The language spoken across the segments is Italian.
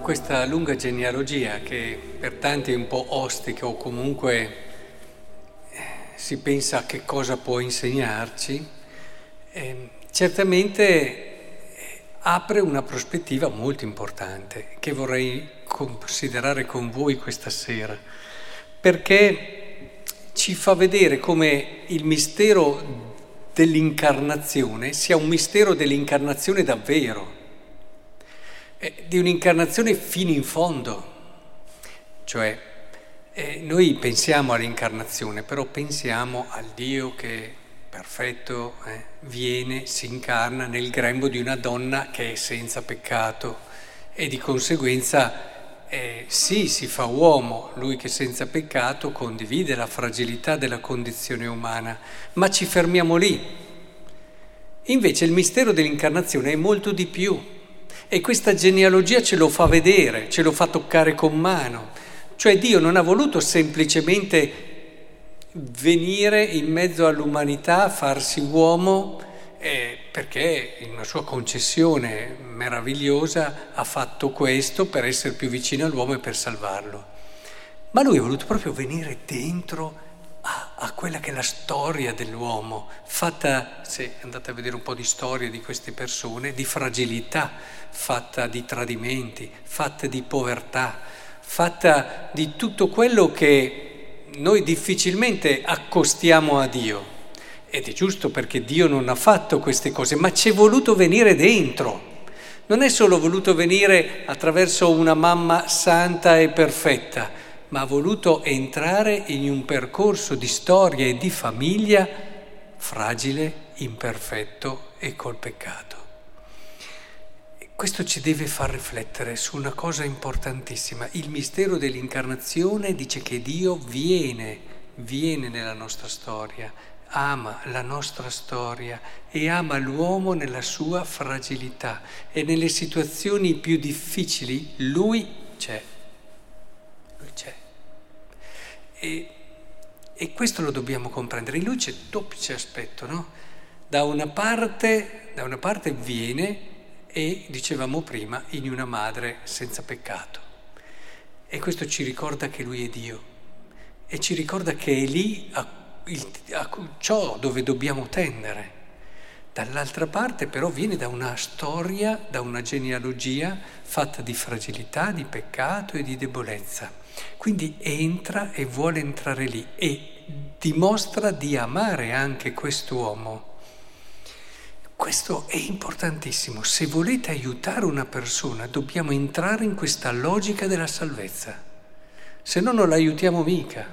questa lunga genealogia che per tanti è un po' ostica o comunque eh, si pensa a che cosa può insegnarci, eh, certamente apre una prospettiva molto importante che vorrei considerare con voi questa sera, perché ci fa vedere come il mistero dell'incarnazione sia un mistero dell'incarnazione davvero di un'incarnazione fino in fondo. Cioè, eh, noi pensiamo all'incarnazione, però pensiamo al Dio che perfetto eh, viene, si incarna nel grembo di una donna che è senza peccato e di conseguenza eh, sì, si fa uomo, lui che senza peccato condivide la fragilità della condizione umana, ma ci fermiamo lì. Invece il mistero dell'incarnazione è molto di più e questa genealogia ce lo fa vedere, ce lo fa toccare con mano. Cioè Dio non ha voluto semplicemente venire in mezzo all'umanità, farsi uomo, eh, perché in una sua concessione meravigliosa ha fatto questo per essere più vicino all'uomo e per salvarlo. Ma lui ha voluto proprio venire dentro a, a, quella che è la storia dell'uomo, fatta, se andate a vedere un po' di storia di queste persone, di fragilità, fatta di tradimenti, fatta di povertà, fatta di tutto quello che noi difficilmente accostiamo a Dio. Ed è giusto perché Dio non ha fatto queste cose, ma ci è voluto venire dentro. Non è solo voluto venire attraverso una mamma santa e perfetta, ma ha voluto entrare in un percorso di storia e di famiglia fragile, imperfetto e col peccato. Questo ci deve far riflettere su una cosa importantissima. Il mistero dell'incarnazione dice che Dio viene, viene nella nostra storia, ama la nostra storia e ama l'uomo nella sua fragilità e nelle situazioni più difficili lui c'è. E, e questo lo dobbiamo comprendere. In lui c'è doppio aspetto, no? Da una parte, da una parte viene e, dicevamo prima, in una madre senza peccato. E questo ci ricorda che lui è Dio e ci ricorda che è lì a, a ciò dove dobbiamo tendere. Dall'altra parte però viene da una storia, da una genealogia fatta di fragilità, di peccato e di debolezza. Quindi entra e vuole entrare lì e dimostra di amare anche quest'uomo. Questo è importantissimo. Se volete aiutare una persona dobbiamo entrare in questa logica della salvezza. Se no non l'aiutiamo mica.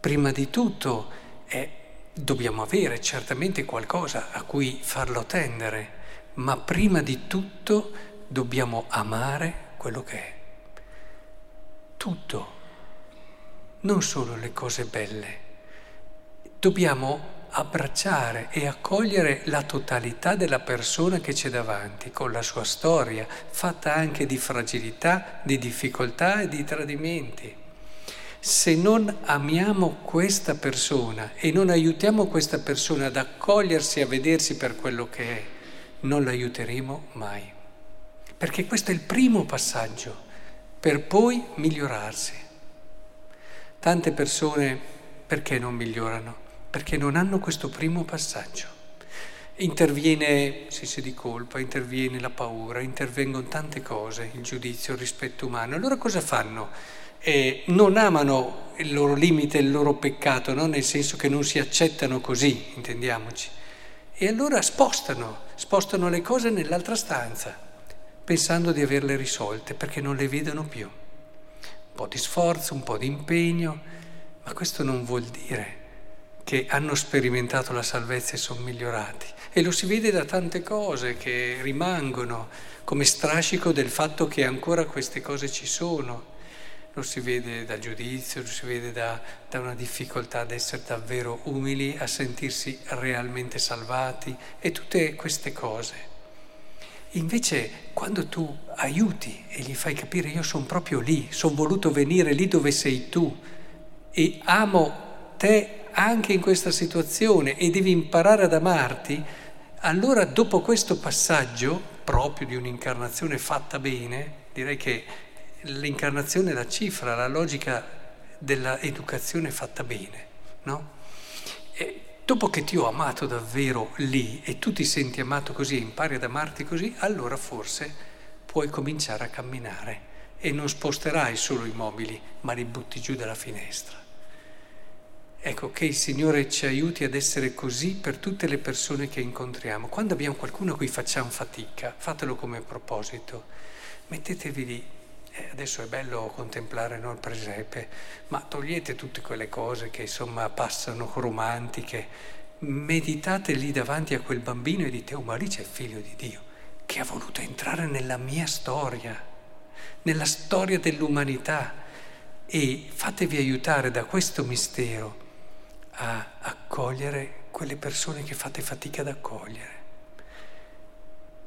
Prima di tutto eh, dobbiamo avere certamente qualcosa a cui farlo tendere, ma prima di tutto dobbiamo amare quello che è tutto, non solo le cose belle. Dobbiamo abbracciare e accogliere la totalità della persona che c'è davanti, con la sua storia, fatta anche di fragilità, di difficoltà e di tradimenti. Se non amiamo questa persona e non aiutiamo questa persona ad accogliersi e a vedersi per quello che è, non l'aiuteremo mai. Perché questo è il primo passaggio per poi migliorarsi. Tante persone perché non migliorano? Perché non hanno questo primo passaggio. Interviene senso di colpa, interviene la paura, intervengono tante cose, il giudizio, il rispetto umano. Allora cosa fanno? Eh, non amano il loro limite, il loro peccato, no? nel senso che non si accettano così, intendiamoci. E allora spostano, spostano le cose nell'altra stanza pensando di averle risolte perché non le vedono più. Un po' di sforzo, un po' di impegno, ma questo non vuol dire che hanno sperimentato la salvezza e sono migliorati. E lo si vede da tante cose che rimangono come strascico del fatto che ancora queste cose ci sono. Lo si vede dal giudizio, lo si vede da, da una difficoltà ad essere davvero umili, a sentirsi realmente salvati e tutte queste cose. Invece quando tu aiuti e gli fai capire io sono proprio lì, sono voluto venire lì dove sei tu e amo te anche in questa situazione e devi imparare ad amarti, allora dopo questo passaggio proprio di un'incarnazione fatta bene, direi che l'incarnazione è la cifra, la logica dell'educazione fatta bene, no? E dopo che ti ho amato davvero lì e tu ti senti amato così e impari ad amarti così, allora forse puoi cominciare a camminare e non sposterai solo i mobili, ma li butti giù dalla finestra. Ecco, che il Signore ci aiuti ad essere così per tutte le persone che incontriamo. Quando abbiamo qualcuno a cui facciamo fatica, fatelo come proposito, mettetevi lì. Eh, adesso è bello contemplare no, il presepe, ma togliete tutte quelle cose che insomma passano romantiche, meditate lì davanti a quel bambino e dite, oh ma lì c'è il figlio di Dio che ha voluto entrare nella mia storia, nella storia dell'umanità e fatevi aiutare da questo mistero a accogliere quelle persone che fate fatica ad accogliere.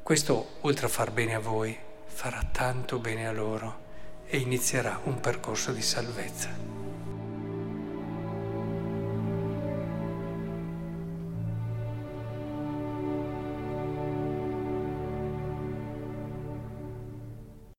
Questo, oltre a far bene a voi, farà tanto bene a loro e inizierà un percorso di salvezza.